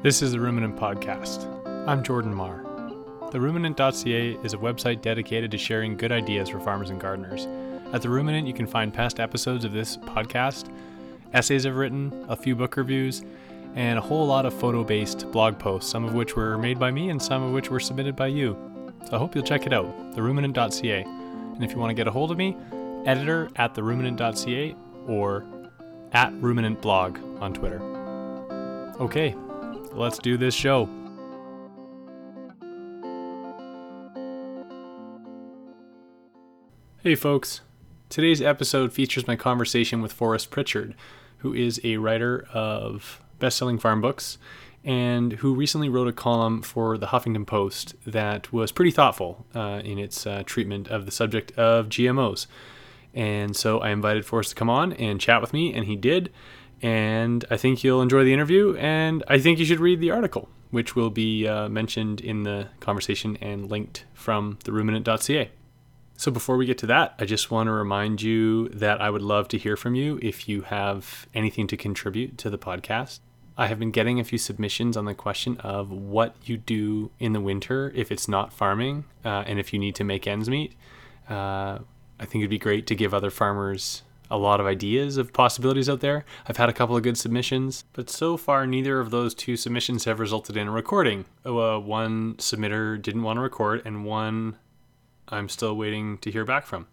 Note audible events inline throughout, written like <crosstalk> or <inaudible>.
This is the Ruminant Podcast. I'm Jordan Marr. The Ruminant.ca is a website dedicated to sharing good ideas for farmers and gardeners. At The Ruminant, you can find past episodes of this podcast, essays I've written, a few book reviews, and a whole lot of photo based blog posts, some of which were made by me and some of which were submitted by you. So I hope you'll check it out, theruminant.ca. And if you want to get a hold of me, editor at theruminant.ca or at ruminantblog on Twitter. Okay, let's do this show. Hey, folks. Today's episode features my conversation with Forrest Pritchard, who is a writer of best selling farm books and who recently wrote a column for the Huffington Post that was pretty thoughtful uh, in its uh, treatment of the subject of GMOs. And so I invited Forrest to come on and chat with me, and he did. And I think you'll enjoy the interview, and I think you should read the article, which will be uh, mentioned in the conversation and linked from theruminant.ca. So before we get to that, I just want to remind you that I would love to hear from you if you have anything to contribute to the podcast. I have been getting a few submissions on the question of what you do in the winter if it's not farming uh, and if you need to make ends meet. Uh, I think it'd be great to give other farmers a lot of ideas of possibilities out there. I've had a couple of good submissions, but so far neither of those two submissions have resulted in a recording. Uh, one submitter didn't want to record, and one I'm still waiting to hear back from.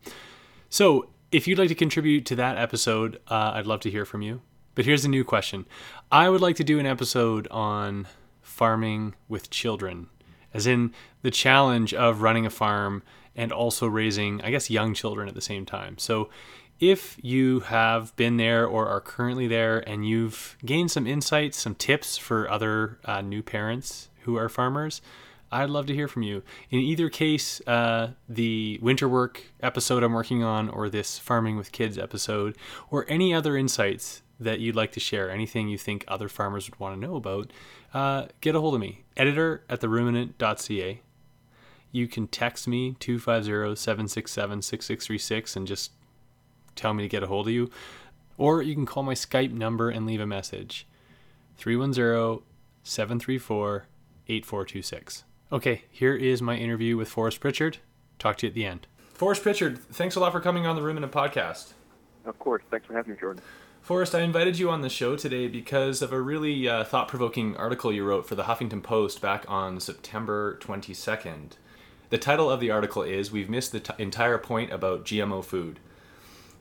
So if you'd like to contribute to that episode, uh, I'd love to hear from you. But here's a new question I would like to do an episode on farming with children, as in the challenge of running a farm and also raising, I guess, young children at the same time. So if you have been there or are currently there and you've gained some insights, some tips for other uh, new parents who are farmers, I'd love to hear from you. In either case, uh, the winter work episode I'm working on, or this farming with kids episode, or any other insights that you'd like to share, anything you think other farmers would want to know about, uh, get a hold of me. Editor at theruminant.ca. You can text me 250 767 6636 and just tell me to get a hold of you. Or you can call my Skype number and leave a message 310 734 8426. Okay, here is my interview with Forrest Pritchard. Talk to you at the end. Forrest Pritchard, thanks a lot for coming on the Ruminant podcast. Of course. Thanks for having me, Jordan. Forrest, I invited you on the show today because of a really uh, thought provoking article you wrote for the Huffington Post back on September 22nd. The title of the article is We've Missed the t- Entire Point About GMO Food.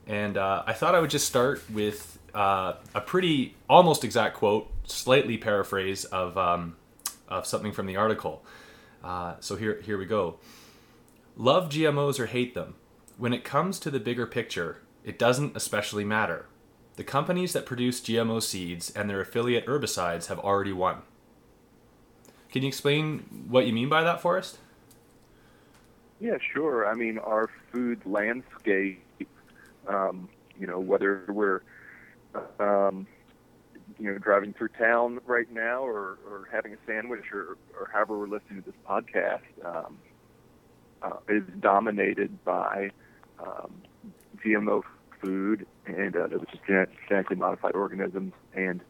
And uh, I thought I would just start with uh, a pretty almost exact quote, slightly paraphrase of, um, of something from the article. Uh, so here, here we go. Love GMOs or hate them. When it comes to the bigger picture, it doesn't especially matter. The companies that produce GMO seeds and their affiliate herbicides have already won. Can you explain what you mean by that, Forrest? Yeah, sure. I mean, our food landscape, um, you know, whether we're, um, you know, driving through town right now or, or having a sandwich or, or however we're listening to this podcast, um, uh, is dominated by um, GMO food and uh, which is genetically modified organisms and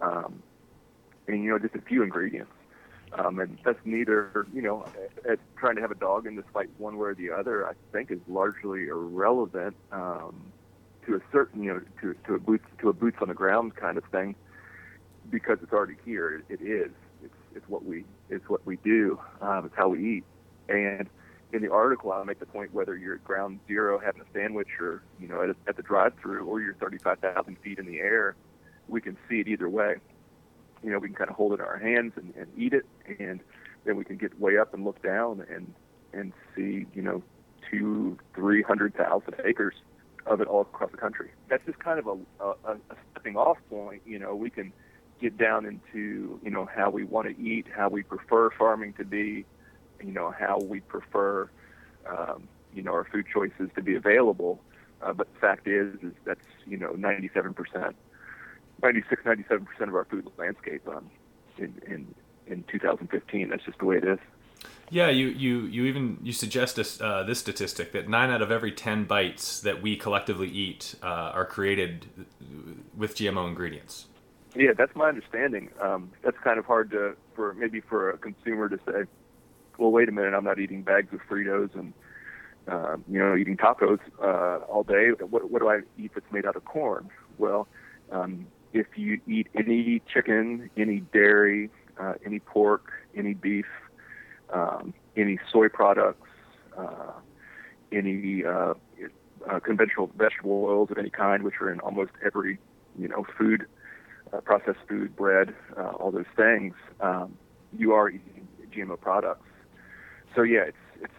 um, and you know just a few ingredients. Um, and that's neither, you know, at trying to have a dog in this fight one way or the other, I think is largely irrelevant um, to a certain, you know, to, to a boots to a boots on the ground kind of thing, because it's already here. It, it is. It's it's what we it's what we do. Um, it's how we eat. And in the article, I make the point whether you're at ground zero having a sandwich, or you know, at, a, at the drive-through, or you're 35,000 feet in the air, we can see it either way you know, we can kind of hold it in our hands and, and eat it, and then we can get way up and look down and and see, you know, two, three hundred thousand acres of it all across the country. That's just kind of a, a, a stepping off point. You know, we can get down into you know how we want to eat, how we prefer farming to be, you know, how we prefer, um, you know, our food choices to be available. Uh, but the fact is, is that's you know 97 percent 96, 97 percent of our food landscape um, in, in in 2015. That's just the way it is. Yeah, you you you even you suggest this uh, this statistic that nine out of every ten bites that we collectively eat uh, are created with GMO ingredients. Yeah, that's my understanding. Um, that's kind of hard to for maybe for a consumer to say, well, wait a minute, I'm not eating bags of Fritos and uh, you know eating tacos uh, all day. What, what do I eat that's made out of corn? Well, um, if you eat any chicken, any dairy, uh, any pork, any beef, um, any soy products, uh, any uh, uh, conventional vegetable oils of any kind, which are in almost every you know food, uh, processed food, bread, uh, all those things, um, you are eating GMO products. So yeah, it's it's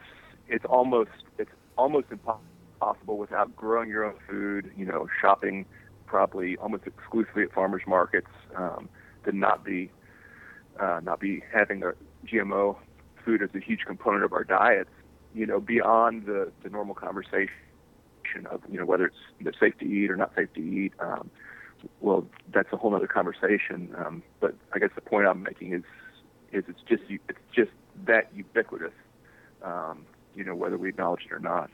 it's almost it's almost impossible without growing your own food. You know, shopping probably almost exclusively at farmers markets um, to not be uh, not be having a GMO food as a huge component of our diets. You know, beyond the the normal conversation of you know whether it's you know, safe to eat or not safe to eat. Um, well, that's a whole other conversation. Um, but I guess the point I'm making is is it's just it's just that ubiquitous. Um, you know whether we acknowledge it or not.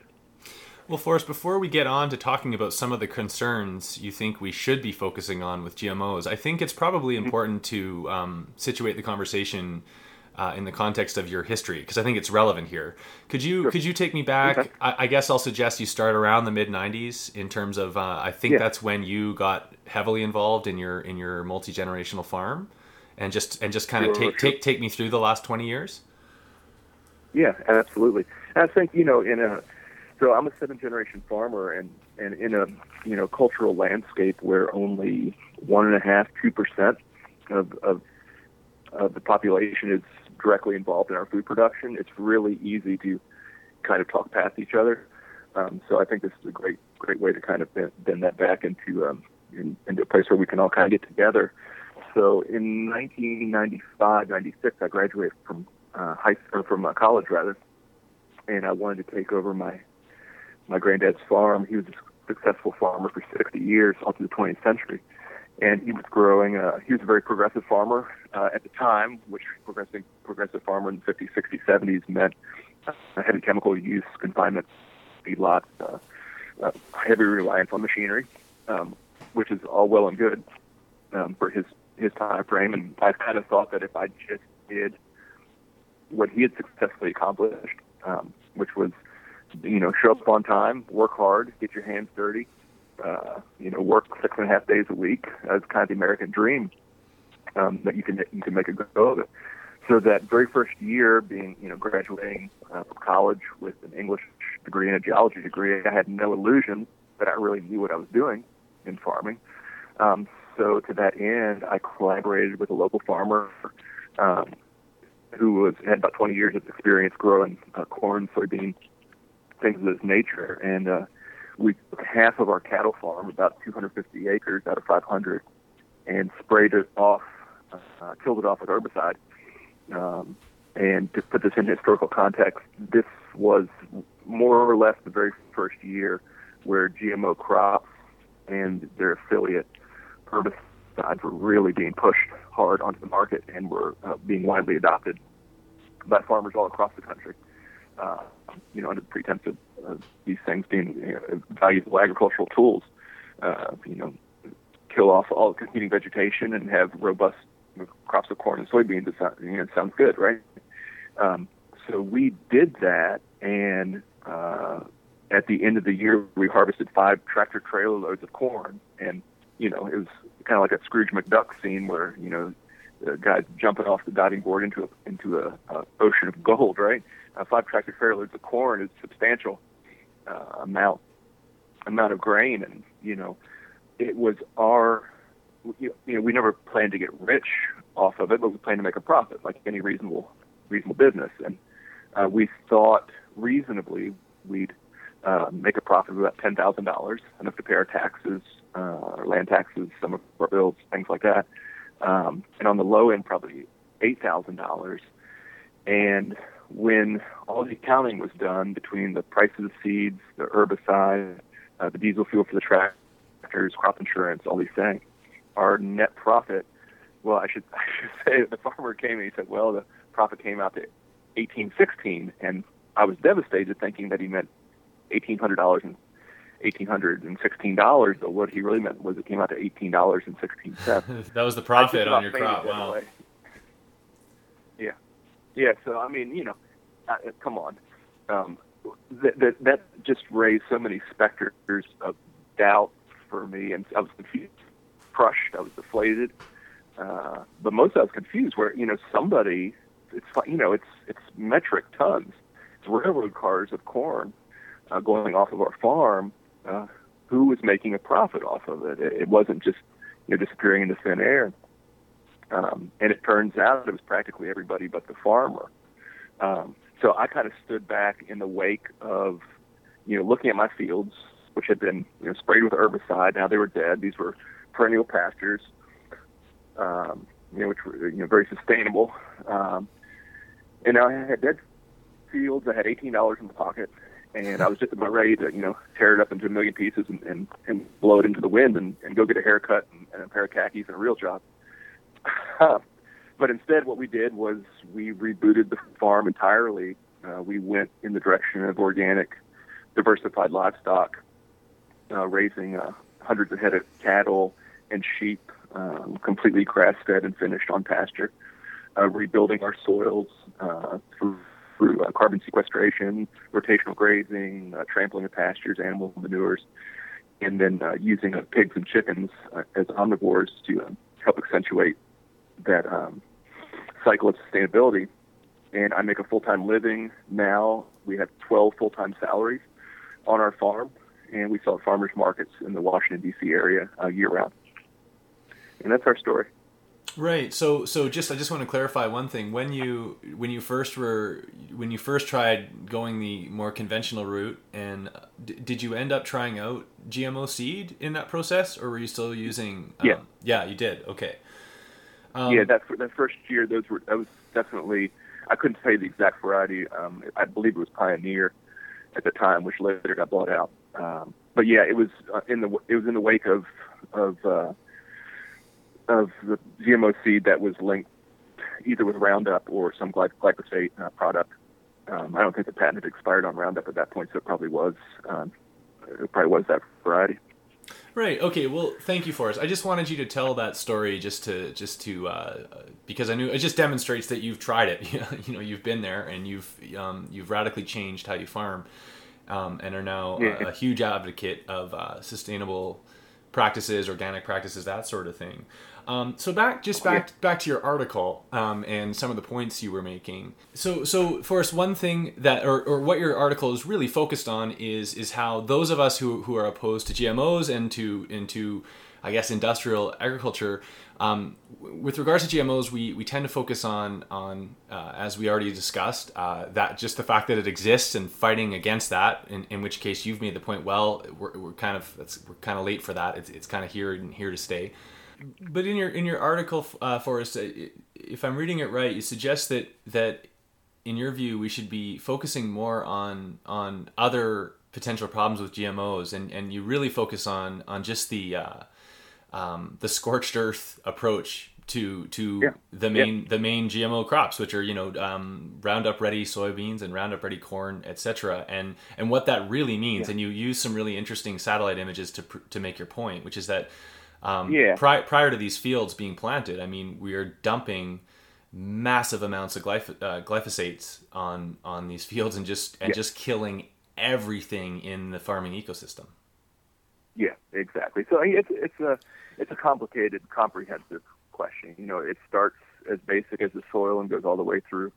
Well, Forrest, before we get on to talking about some of the concerns you think we should be focusing on with GMOs, I think it's probably mm-hmm. important to um, situate the conversation uh, in the context of your history because I think it's relevant here. Could you sure. could you take me back? Okay. I, I, guess I'll suggest you start around the mid '90s in terms of. Uh, I think yeah. that's when you got heavily involved in your in your multi generational farm, and just and just kind of sure, take sure. take take me through the last 20 years. Yeah, absolutely. I think you know in a so I'm a seventh generation farmer, and and in a you know cultural landscape where only one and a half, two percent of, of of the population is directly involved in our food production, it's really easy to kind of talk past each other. Um, so I think this is a great great way to kind of bend, bend that back into um, in, into a place where we can all kind of get together. So in 1995, 96, I graduated from uh, high or from uh, college rather, and I wanted to take over my my granddad's farm. He was a successful farmer for 60 years, all through the 20th century. And he was growing, uh, he was a very progressive farmer uh, at the time, which progressive, progressive farmer in the 50s, 60s, 70s meant uh, heavy chemical use, confinement, feedlots, uh, uh, heavy reliance on machinery, um, which is all well and good um, for his, his time frame. And I kind of thought that if I just did what he had successfully accomplished, um, which was you know, show up on time, work hard, get your hands dirty, uh, you know, work six and a half days a week. That's kind of the American dream um, that you can you can make a go of it. So that very first year, being you know graduating uh, from college with an English degree and a geology degree, I had no illusion that I really knew what I was doing in farming. Um, so to that end, I collaborated with a local farmer um, who was had about 20 years of experience growing uh, corn, soybean, things of this nature. And uh, we took half of our cattle farm, about 250 acres out of 500, and sprayed it off, uh, killed it off with herbicide. Um, and to put this in historical context, this was more or less the very first year where GMO crops and their affiliate herbicides were really being pushed hard onto the market and were uh, being widely adopted by farmers all across the country uh, you know, under the pretense of, of these things being you know, valuable agricultural tools. Uh, you know, kill off all the competing vegetation and have robust crops of corn and soybeans. It sounds, you know, it sounds good, right? Um, so we did that, and uh, at the end of the year, we harvested five tractor trailer loads of corn, and you know, it was kind of like a Scrooge McDuck scene where you know the guy jumping off the diving board into a into a, a ocean of gold, right? uh, five tractor trailers of corn is substantial uh, amount amount of grain, and you know, it was our you know we never planned to get rich off of it, but we planned to make a profit, like any reasonable reasonable business, and uh, we thought reasonably we'd uh, make a profit of about ten thousand dollars, enough to pay our taxes, uh, our land taxes, some of our bills, things like that, um, and on the low end probably eight thousand dollars, and when all the accounting was done between the price of the seeds, the herbicide, uh, the diesel fuel for the tractors, crop insurance, all these things, our net profit, well, I should, <laughs> I should say that the farmer came and he said, well, the profit came out to 1816, and I was devastated thinking that he meant $1,800 in, eighteen hundred and sixteen dollars, but what he really meant was it came out to eighteen dollars and sixteen cents. <laughs> that was the profit on your crop. Wow. Yeah, yeah. So I mean, you know, uh, come on, um, that, that that just raised so many specters of doubt for me, and I was confused, crushed, I was deflated. Uh, but most I was confused where you know somebody, it's you know it's it's metric tons, it's railroad cars of corn uh, going off of our farm. Uh, who was making a profit off of it? It, wasn't just you know disappearing into thin air. Um, and it turns out it was practically everybody but the farmer. Um, so I kind of stood back in the wake of, you know, looking at my fields, which had been you know, sprayed with herbicide. Now they were dead. These were perennial pastures, um, you know, which were you know very sustainable. Um, and now I had dead fields. I had eighteen dollars in the pocket, and I was just about ready to you know tear it up into a million pieces and and, and blow it into the wind and, and go get a haircut and, and a pair of khakis and a real job. <laughs> but instead, what we did was we rebooted the farm entirely. Uh, we went in the direction of organic, diversified livestock uh, raising uh, hundreds of head of cattle and sheep, um, completely grass fed and finished on pasture, uh, rebuilding our soils uh, through, through uh, carbon sequestration, rotational grazing, uh, trampling of pastures, animal manures, and then uh, using uh, pigs and chickens uh, as omnivores to um, help accentuate that um, cycle of sustainability. And I make a full time living now. We have 12 full time salaries on our farm and we sell at farmers markets in the Washington D.C. area uh, year round. And that's our story. Right. So so just I just want to clarify one thing. When you when you first were when you first tried going the more conventional route, and d- did you end up trying out GMO seed in that process, or were you still using? Um, yeah. Yeah, you did. Okay. Um, yeah, that that first year, those were that was definitely. I couldn't say the exact variety. Um, I believe it was Pioneer at the time, which later got bought out. Um, but yeah, it was uh, in the it was in the wake of of uh, of the GMO seed that was linked either with Roundup or some glyphosate uh, product. Um, I don't think the patent had expired on Roundup at that point, so it probably was um, it probably was that variety. Right. Okay. Well, thank you, Forrest. I just wanted you to tell that story just to just to uh, because I knew it just demonstrates that you've tried it. <laughs> you know, you've been there and you've um, you've radically changed how you farm um, and are now yeah. a, a, huge advocate of uh, sustainable practices, organic practices, that sort of thing. Um, so back, just back, back to your article um, and some of the points you were making. So, so Forrest, one thing that, or, or what your article is really focused on is is how those of us who who are opposed to GMOs and to into, I guess, industrial agriculture um, with regards to GMOs, we, we tend to focus on on uh, as we already discussed uh, that just the fact that it exists and fighting against that. In, in which case, you've made the point. Well, we're, we're kind of it's we're kind of late for that. It's, it's kind of here and here to stay. But in your in your article, uh, Forrest, uh, if I'm reading it right, you suggest that that in your view we should be focusing more on on other potential problems with GMOs, and, and you really focus on on just the uh, um, the scorched earth approach to to yeah. the main yeah. the main GMO crops, which are you know um, Roundup ready soybeans and Roundup ready corn, etc. And and what that really means. Yeah. And you use some really interesting satellite images to to make your point, which is that um, yeah. Pri- prior to these fields being planted, I mean, we are dumping massive amounts of glyph- uh, glyphosates on on these fields and just and just killing everything in the farming ecosystem. Yeah, exactly. So it's it's a it's a complicated, comprehensive question. You know, it starts as basic as the soil and goes all the way through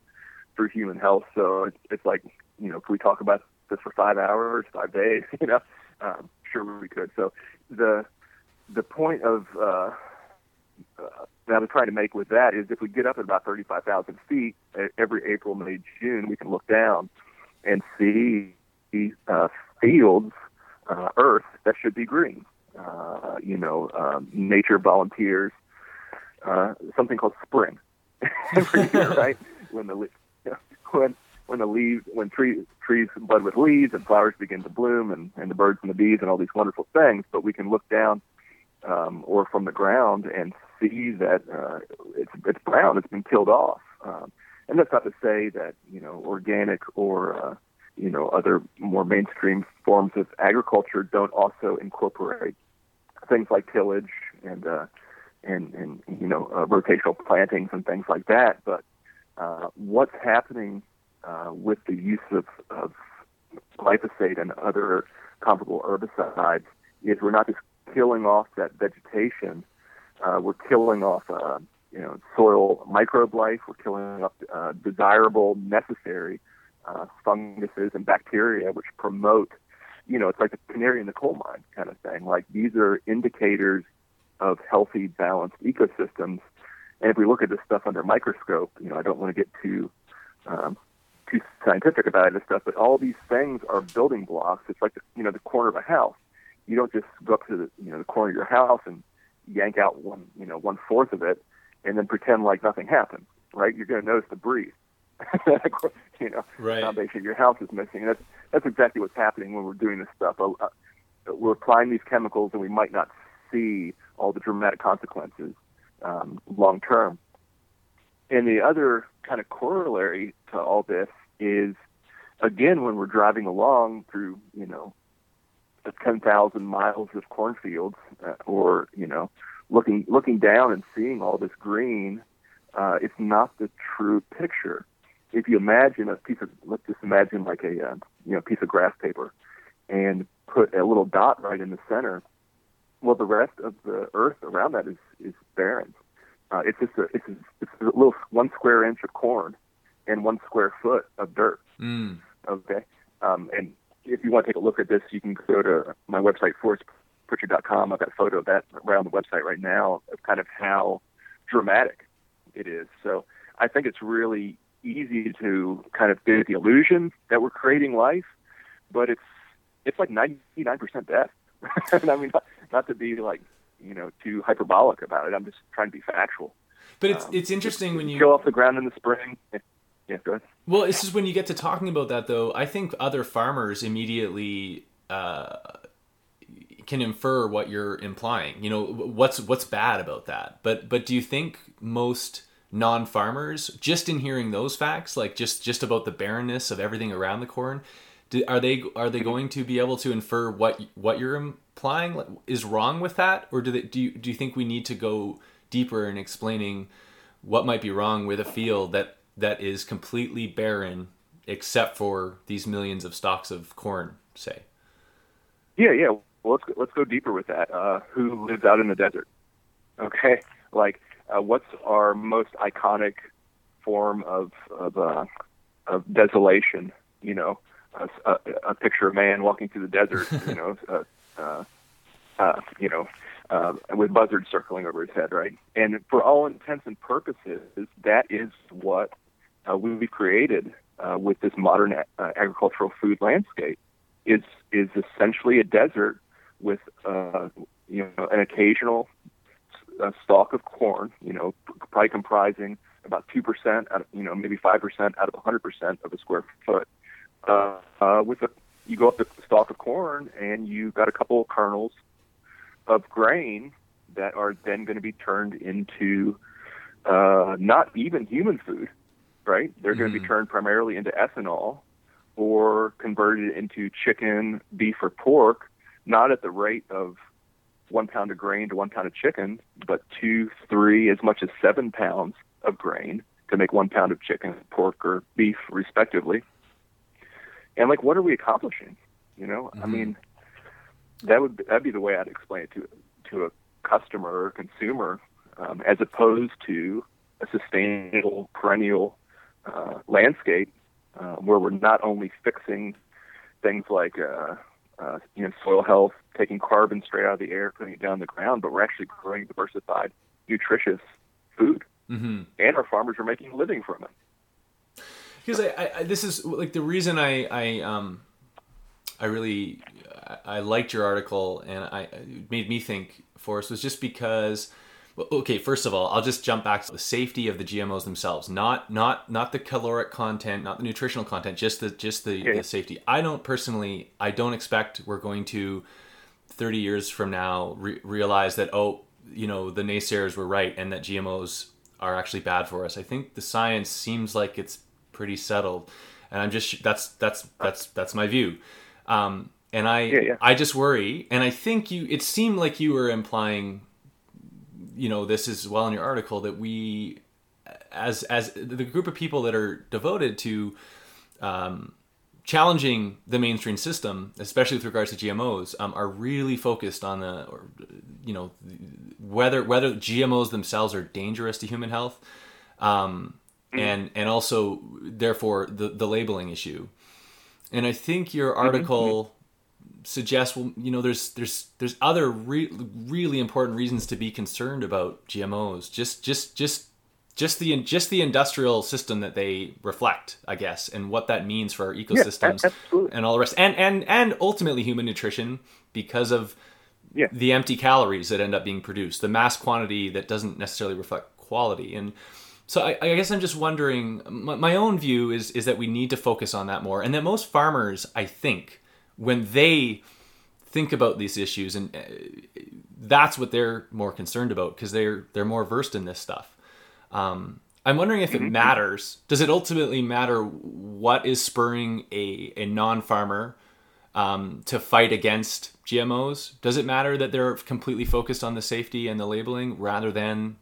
through human health. So it's, it's like you know, can we talk about this for five hours, five days? <laughs> You know, um, sure we could. So the the point of uh, uh, that I was trying to make with that is if we get up at about 35,000 feet every April, May, June, we can look down and see uh, fields uh, earth that should be green. Uh, you know, um, nature volunteers uh, something called spring <laughs> every year, <laughs> right? When the <laughs> when when the leaves when trees trees bud with leaves and flowers begin to bloom and and the birds and the bees and all these wonderful things. But we can look down um, or from the ground and see that uh, it's it's brown. It's been killed off. Um, and that's not to say that you know organic or uh, you know other more mainstream forms of agriculture don't also incorporate things like tillage and uh, and and you know uh, rotational plantings and things like that. But uh, what's happening uh, with the use of, of glyphosate and other comparable herbicides is we're not just killing off that vegetation, uh, we're killing off uh, you know soil microbe life, we're killing off uh, desirable, necessary uh, funguses and bacteria which promote you know it's like the canary in the coal mine kind of thing. Like these are indicators of healthy, balanced ecosystems. And if we look at this stuff under a microscope, you know, I don't want to get too um, too scientific about this stuff, but all these things are building blocks. It's like the, you know the corner of a house. You don't just go up to the you know the corner of your house and yank out one you know one fourth of it and then pretend like nothing happened, right? You're going to notice the breeze. <laughs> you know, right. foundation of your house is missing. And that's that's exactly what's happening when we're doing this stuff. Uh, we're applying these chemicals, and we might not see all the dramatic consequences um, long term. And the other kind of corollary to all this is, again, when we're driving along through, you know, 10,000 miles of cornfields, uh, or you know, looking looking down and seeing all this green, uh, it's not the true picture. If you imagine a piece of, let's just imagine like a uh, you know piece of grass paper, and put a little dot right in the center, well, the rest of the earth around that is is barren. Uh, it's just a it's a, it's a little one square inch of corn and one square foot of dirt. Mm. Okay, um, and if you want to take a look at this, you can go to my website forrestpritchard.com. I've got a photo of that around the website right now of kind of how dramatic it is. So I think it's really easy to kind of get the illusion that we're creating life, but it's it's like 99% death. and <laughs> I mean, not, not to be like you know too hyperbolic about it. I'm just trying to be factual. But it's um, it's interesting when you go off the ground in the spring. Yeah, go ahead. Well, this is when you get to talking about that, though. I think other farmers immediately uh, can infer what you're implying. You know, what's what's bad about that? But but do you think most non-farmers, just in hearing those facts, like just just about the barrenness of everything around the corn, do, are they are they going to be able to infer what what you're implying is wrong with that, or do they do you, do you think we need to go deeper in explaining what might be wrong with a field that that is completely barren except for these millions of stalks of corn, say? Yeah, yeah. Well, let's go, let's go deeper with that. Uh, who lives out in the desert? Okay, like uh, what's our most iconic form of of, uh, of desolation? You know, a, a, a picture of man walking through the desert, <laughs> you know, uh, uh, uh, you know, uh, with buzzards circling over his head, right? And for all intents and purposes, that is what uh, we've created uh, with this modern uh, agricultural food landscape. Is is essentially a desert with uh, you know an occasional uh, stalk of corn, you know, probably comprising about two percent, you know, maybe five percent out of 100 percent of a square foot uh, uh, with a you go up the stalk of corn and you've got a couple of kernels of grain that are then going to be turned into uh, not even human food, right? They're mm-hmm. going to be turned primarily into ethanol or converted into chicken, beef, or pork, not at the rate of one pound of grain to one pound of chicken, but two, three, as much as seven pounds of grain to make one pound of chicken, pork, or beef, respectively and like what are we accomplishing you know mm-hmm. i mean that would that'd be the way i'd explain it to to a customer or consumer um, as opposed to a sustainable perennial uh, landscape uh, where we're not only fixing things like uh, uh, you know soil health, taking carbon straight out of the air, putting it down the ground, but we're actually growing diversified, nutritious food, mm-hmm. and our farmers are making a living from it because I, I, this is like the reason I I um I really I, liked your article and I it made me think Forrest was just because okay first of all I'll just jump back to the safety of the GMOs themselves not not not the caloric content not the nutritional content just the just the, the safety I don't personally I don't expect we're going to 30 years from now re- realize that oh you know the naysayers were right and that GMOs are actually bad for us I think the science seems like it's pretty settled. and I'm just that's that's that's that's my view. Um, and I Yeah, yeah. I just worry, and I think you it seemed like you were implying, you know, this as well in your article that we, as as the group of people that are devoted to. Um, challenging the mainstream system, especially with regards to GMOs, um, are really focused on the, or, you know, whether whether GMOs themselves are dangerous to human health, um, and and also therefore the the labeling issue. And I think your article suggests, well, you know, there's there's there's other re- really important reasons to be concerned about GMOs. Just just just just the just the industrial system that they reflect, I guess, and what that means for our ecosystems absolutely. and all the rest, and and and ultimately human nutrition because of Yeah. the empty calories that end up being produced, the mass quantity that doesn't necessarily reflect quality, and so I, I guess I'm just wondering. My, my own view is is that we need to focus on that more, and that most farmers, I think, when they think about these issues, and uh, that's what they're more concerned about because they're they're more versed in this stuff. Um, I'm wondering if it matters. Does it ultimately matter what is spurring a, a non farmer um, to fight against GMOs? Does it matter that they're completely focused on the safety and the labeling rather than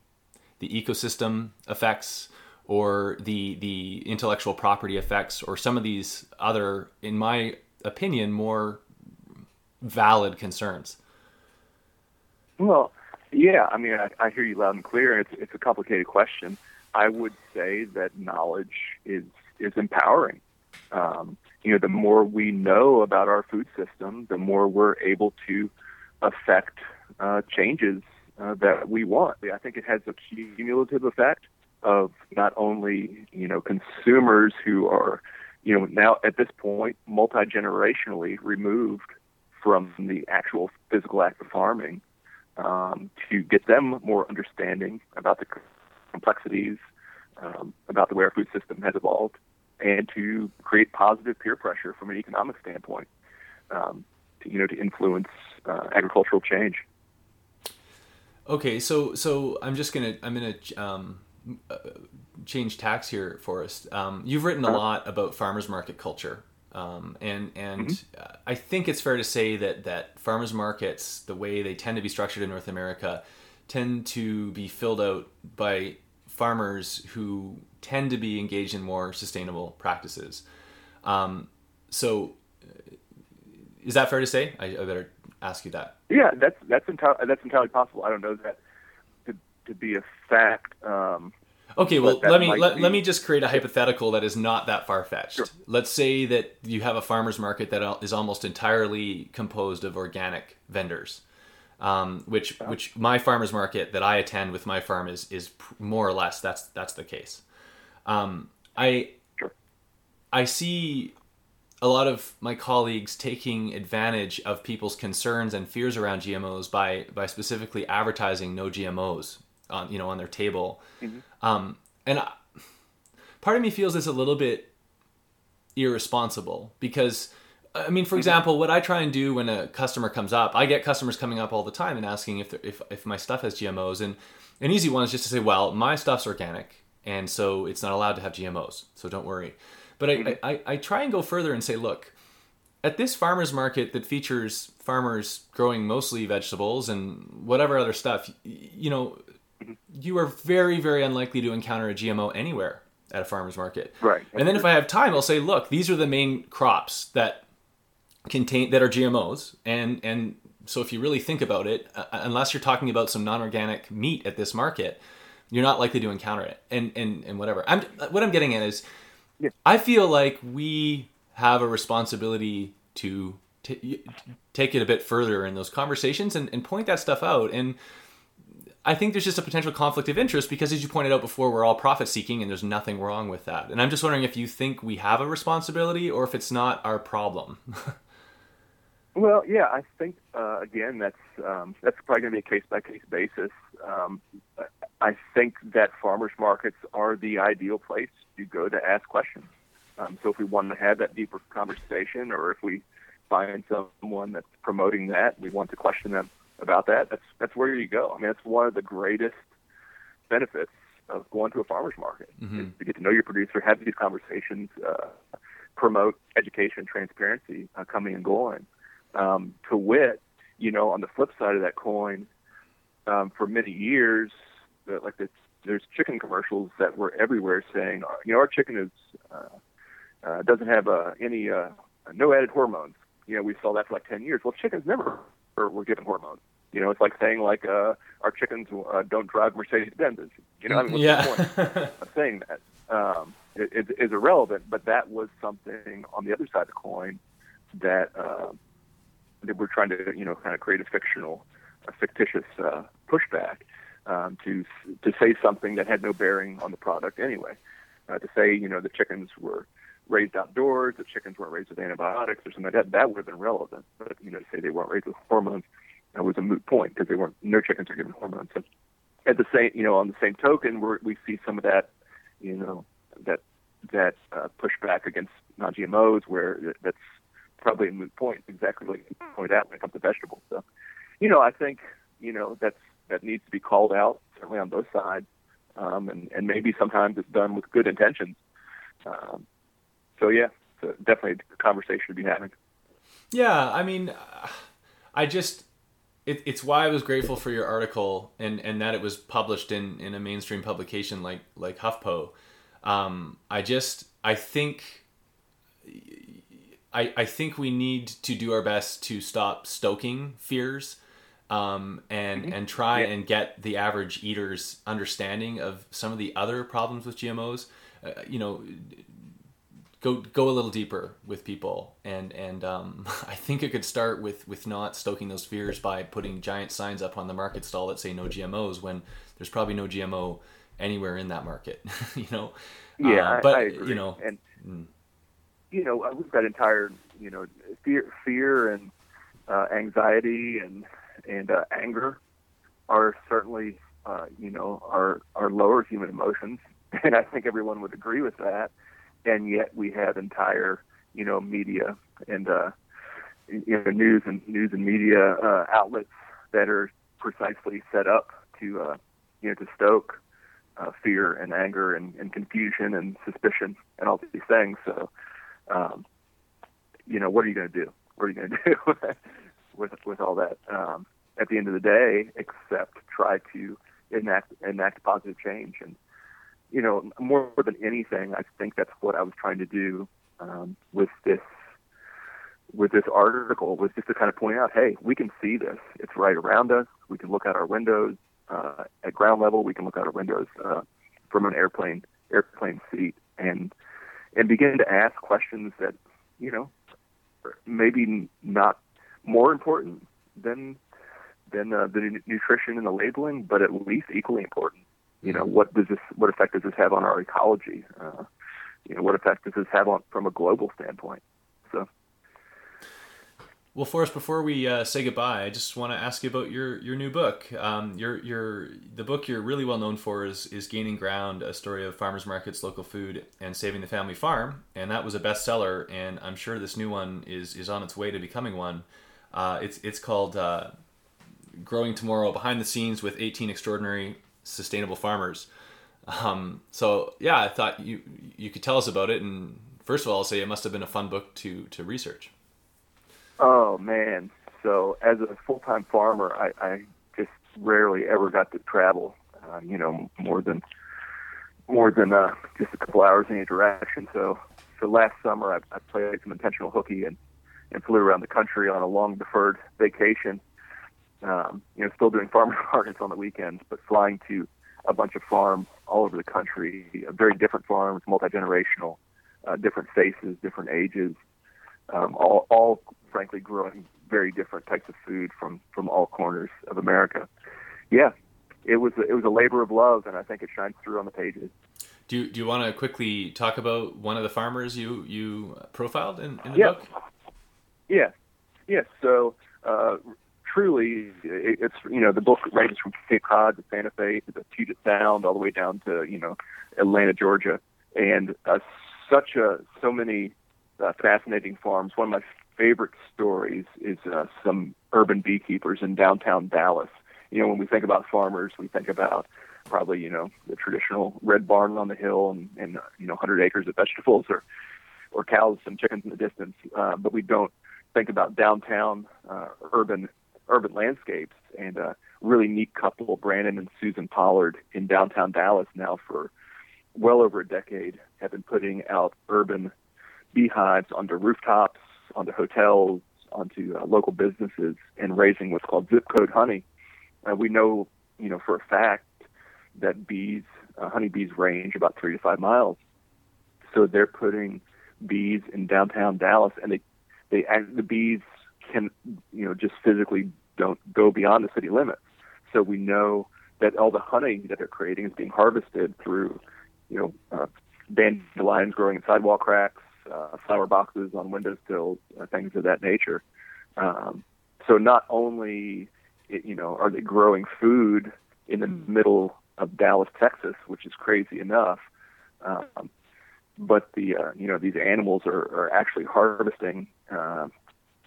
the ecosystem effects or the the intellectual property effects or some of these other, in my opinion, more valid concerns? Well, yeah, I mean, I, I hear you loud and clear. It's it's a complicated question. I would say that knowledge is is empowering. Um, you know, the more we know about our food system, the more we're able to affect uh, changes uh, that we want. I think it has a cumulative effect of not only you know consumers who are you know now at this point multi generationally removed from the actual physical act of farming um, to get them more understanding about the complexities um, about the way our food system has evolved, and to create positive peer pressure from an economic standpoint, um, to, you know, to influence uh, agricultural change. Okay, so so I'm just gonna I'm gonna um, change tax here, Forrest. Um, you've written a lot about farmers market culture, um, and and uh, I think it's fair to say that that farmers markets, the way they tend to be structured in North America, tend to be filled out by farmers who tend to be engaged in more sustainable practices. Um, so, uh, is that fair to say? I, I better ask you that. Yeah, that's that's entirely that's entirely possible. I don't know that to be a fact. Um, Okay, well, let me let, let me just create a hypothetical that is not that far fetched. Sure. Let's say that you have a farmers market that is almost entirely composed of organic vendors, um, which which my farmers market that I attend with my farm is is more or less that's that's the case. Um, I Sure. I see a lot of my colleagues taking advantage of people's concerns and fears around GMOs by by specifically advertising no GMOs on you know on their table. Mm-hmm. Um, and I, part of me feels it's a little bit irresponsible because uh, I mean, for mm-hmm. example, what I try and do when a customer comes up, I get customers coming up all the time and asking if if if my stuff has GMOs, and an easy one is just to say, well, my stuff's organic, and so it's not allowed to have GMOs, so don't worry. But I, mm-hmm. I, I try and go further and say, look, at this farmers market that features farmers growing mostly vegetables and whatever other stuff, you know, Mm-hmm. you are very, very unlikely to encounter a GMO anywhere at a farmer's market. Right. And then if I have time, I'll say, look, these are the main crops that contain that are GMOs, and and so if you really think about it, uh, uh, unless you're talking about some non-organic meat at this market, you're not likely to encounter it. And and and whatever. I'm uh, what I'm getting at is, Yeah. I feel like we have a responsibility to t- take it a bit further in those conversations and, and point that stuff out and I think there's just a potential conflict of interest because, as you pointed out before, we're all profit seeking and there's nothing wrong with that. And I'm just wondering if you think we have a responsibility or if it's not our problem. <laughs> Well, yeah, I think uh, again that's um, that's probably going to be a case by case basis. Um, I think that farmers markets are the ideal place to go to ask questions. Um, so if we want to have that deeper conversation, or if we find someone that's promoting that, we want to question them about that. That's that's where you go. I mean, that's one of the greatest benefits of going to a farmers market is to get to know your producer, have these conversations, uh, promote education and transparency uh, coming and going. Um, to wit, you know, on the flip side of that coin, um, for many years, uh, like this, there's chicken commercials that were everywhere saying, you know, our chicken is uh, uh, doesn't have uh, any uh, no added hormones. You know, we saw that for like 10 years. Well, chickens never were given hormones. You know, it's like saying like uh, our chickens uh, don't drive Mercedes Benzes. You know, I mean, what's yeah. the point of <laughs> saying that? Um, it, it is irrelevant, but that was something on the other side of the coin that uh, that we're trying to you know kind of create a fictional, a fictitious uh, pushback um, to to say something that had no bearing on the product anyway. Uh, to say you know the chickens were raised outdoors, the chickens weren't raised with antibiotics or something like that, that would have been relevant. But you know to say they weren't raised with hormones that was a moot point because they weren't no chickens are given hormones. So at the same you know on the same token, we we see some of that you know that that uh, pushback against non-GMOs where that's probably a moot point, exactly like you pointed out when it comes to vegetables. So, you know, I think you know that's that needs to be called out certainly on both sides, um, and and maybe sometimes it's done with good intentions. Um, so yeah, so definitely a conversation to be having. Yeah, I mean, I just it, it's why I was grateful for your article and and that it was published in in a mainstream publication like like HuffPo. Um, I just I think I, I think we need to do our best to stop stoking fears um, and mm-hmm. and try yeah. and get the average eater's understanding of some of the other problems with GMOs. Uh, you know, go go a little deeper with people, and and um, <laughs> I think it could start with with not stoking those fears by putting giant signs up on the market stall that say no GMOs when there's probably no GMO anywhere in that market. <laughs> you know. Yeah, uh, but I, you know. And, mm you know, uh, we've got entire, you know, fear, fear and uh, anxiety and and uh, anger are certainly, uh, you know, are are lower human emotions, <laughs> and I think everyone would agree with that. And yet we have entire, you know, media and uh, you know, news and news and media uh, outlets that are precisely set up to, uh, you know, to stoke uh, fear and anger and, and confusion and suspicion and all these things. So um, you know, what are you going to do? What are you going <laughs> to do with with all that? Um, at the end of the day, except try to enact enact positive change. And you know, more than anything, I think that's what I was trying to do um, with this with this article was just to kind of point out, hey, we can see this. It's right around us. We can look out our windows uh, at ground level. We can look out our windows uh, from an airplane airplane seat, and and begin to ask questions that you know maybe not more important than than uh, the nutrition and the labeling, but at least equally important. You know, what does this what effect does this have on our ecology? Uh, you know, what effect does this have on from a global standpoint? So well, Forrest, before we uh, say goodbye, I just want to ask you about your your new book. Um, your your the book you're really well known for is is Gaining Ground, a story of farmers markets, local food, and saving the family farm, and that was a bestseller. And I'm sure this new one is is on its way to becoming one. Uh, it's it's called uh, Growing Tomorrow: Behind the Scenes with 18 Extraordinary Sustainable Farmers. Um, so yeah, I thought you you could tell us about it. And first of all, I'll say it must have been a fun book to to research. Oh man! So as a full-time farmer, I, I just rarely ever got to travel. Uh, you know, more than more than uh, just a couple hours in any direction. So, so last summer I, I played some intentional hooky and and flew around the country on a long deferred vacation. Um, you know, still doing farmer <laughs> markets on the weekends, but flying to a bunch of farms all over the country, very different farms, multi generational, uh, different faces, different ages, um, all, all frankly growing very different types of food from from all corners of America. Yeah, it was a, it was a labor of love, and I think it shines through on the pages. Do you, do you want to quickly talk about one of the farmers you you profiled in, in the yeah. book? Yeah, yeah. So uh, truly, it, it's you know the book ranges from Cape Cod to Santa Fe to the Puget Sound, all the way down to you know Atlanta, Georgia, and uh, such a so many uh, fascinating farms. One of my favorite stories is uh, some urban beekeepers in downtown Dallas. You know, when we think about farmers, we think about probably you know the traditional red barn on the hill and, and you know 100 acres of vegetables or or cows and chickens in the distance, uh, but we don't think about downtown uh, urban urban landscapes. And a really neat couple, Brandon and Susan Pollard, in downtown Dallas now for well over a decade, have been putting out urban beehives onto rooftops, onto hotels, onto uh, local businesses, and raising what's called zip code honey. Uh, we know, you know, for a fact that bees, uh, honeybees, range about three to five miles. So they're putting bees in downtown Dallas, and they, they, the bees can, you know, just physically don't go beyond the city limits. So we know that all the honey that they're creating is being harvested through, you know, uh, dandelions growing in sidewalk cracks, uh, flower boxes on windowsills, uh, things of that nature. Um, so not only, you know, are they growing food in the mm. middle of Dallas, Texas, which is crazy enough, um, but the uh, you know these animals are, are actually harvesting, uh,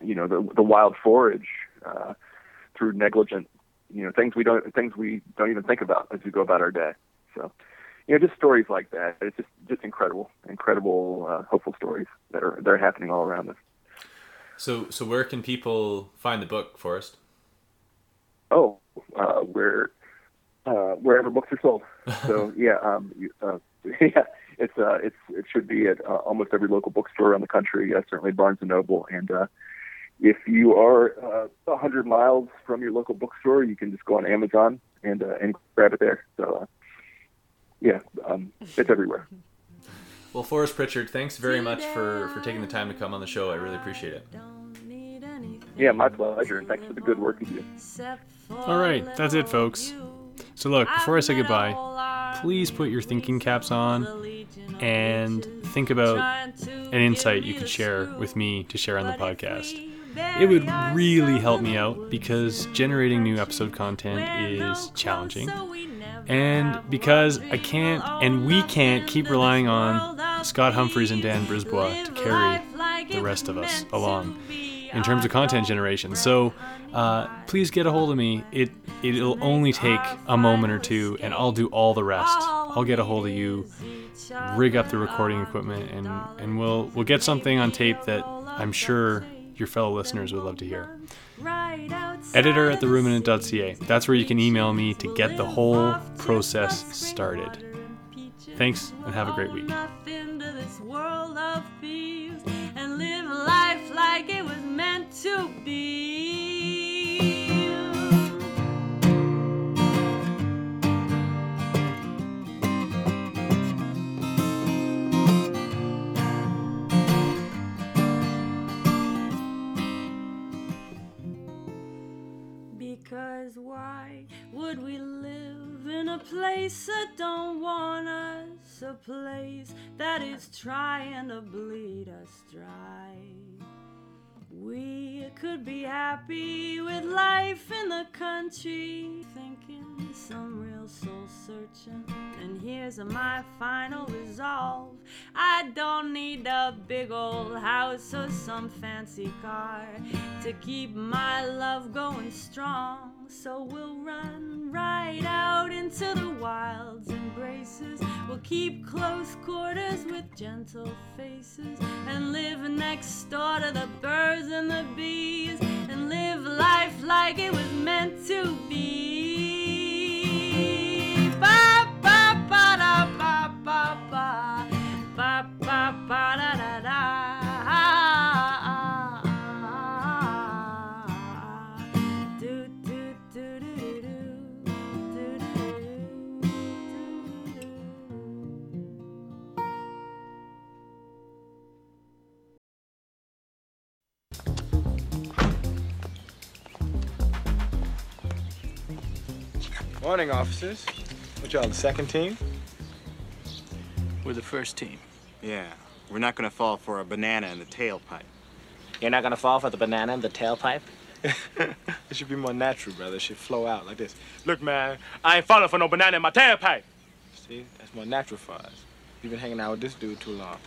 you know, the the wild forage uh, through negligent, you know, things we don't things we don't even think about as we go about our day. So you know, just stories like that. It's just just incredible, incredible, uh, hopeful stories that are that are happening all around us. So, so where can people find the book, Forrest? Oh, uh, where uh, wherever books are sold. <laughs> So yeah, um, uh, <laughs> yeah, it's uh, it's it should be at uh, almost every local bookstore around the country. Uh, certainly Barnes and Noble, and uh, if you are uh, a uh, hundred miles from your local bookstore, you can just go on Amazon and uh, and grab it there. So. Uh, yeah, um, it's everywhere. Well, Forrest Pritchard, thanks very much for, for taking the time to come on the show. I really appreciate it. Yeah, my pleasure, and thanks for the good work you do. All right, that's it, folks. So, look, before I say goodbye, please put your thinking caps on and think about an insight you could share with me to share on the podcast. It would really help me out because generating new episode content is challenging and because I can't and we can't keep relying on Scott Humphreys and Dan Brisbois to carry the rest of us along in terms of content generation. So uh, please get a hold of me. It it'll only take a moment or two, and I'll do all the rest. I'll get a hold of you, rig up the recording equipment, and and we'll we'll get something on tape that I'm sure your fellow listeners would love to hear. Editor at theruminant.ca. That's where you can email me to get the whole process started. Thanks and have a great week. Cause why would we live in a place that don't want us? A place that is trying to bleed us dry. We could be happy with life in the country, thinking some real soul searching. And here's my final resolve I don't need a big old house or some fancy car to keep my love going strong. So we'll run right out into the wild's embraces. We'll keep close quarters with gentle faces and live next door to the birds and the bees and live life like it was meant to be. Morning, officers. What y'all, the second team? We're the first team. Yeah, we're not gonna fall for a banana in the tailpipe. You're not gonna fall for the banana in the tailpipe? <laughs> it should be more natural, brother. It should flow out like this. Look, man, I ain't falling for no banana in my tailpipe. See, that's more natural for us. You've been hanging out with this dude too long.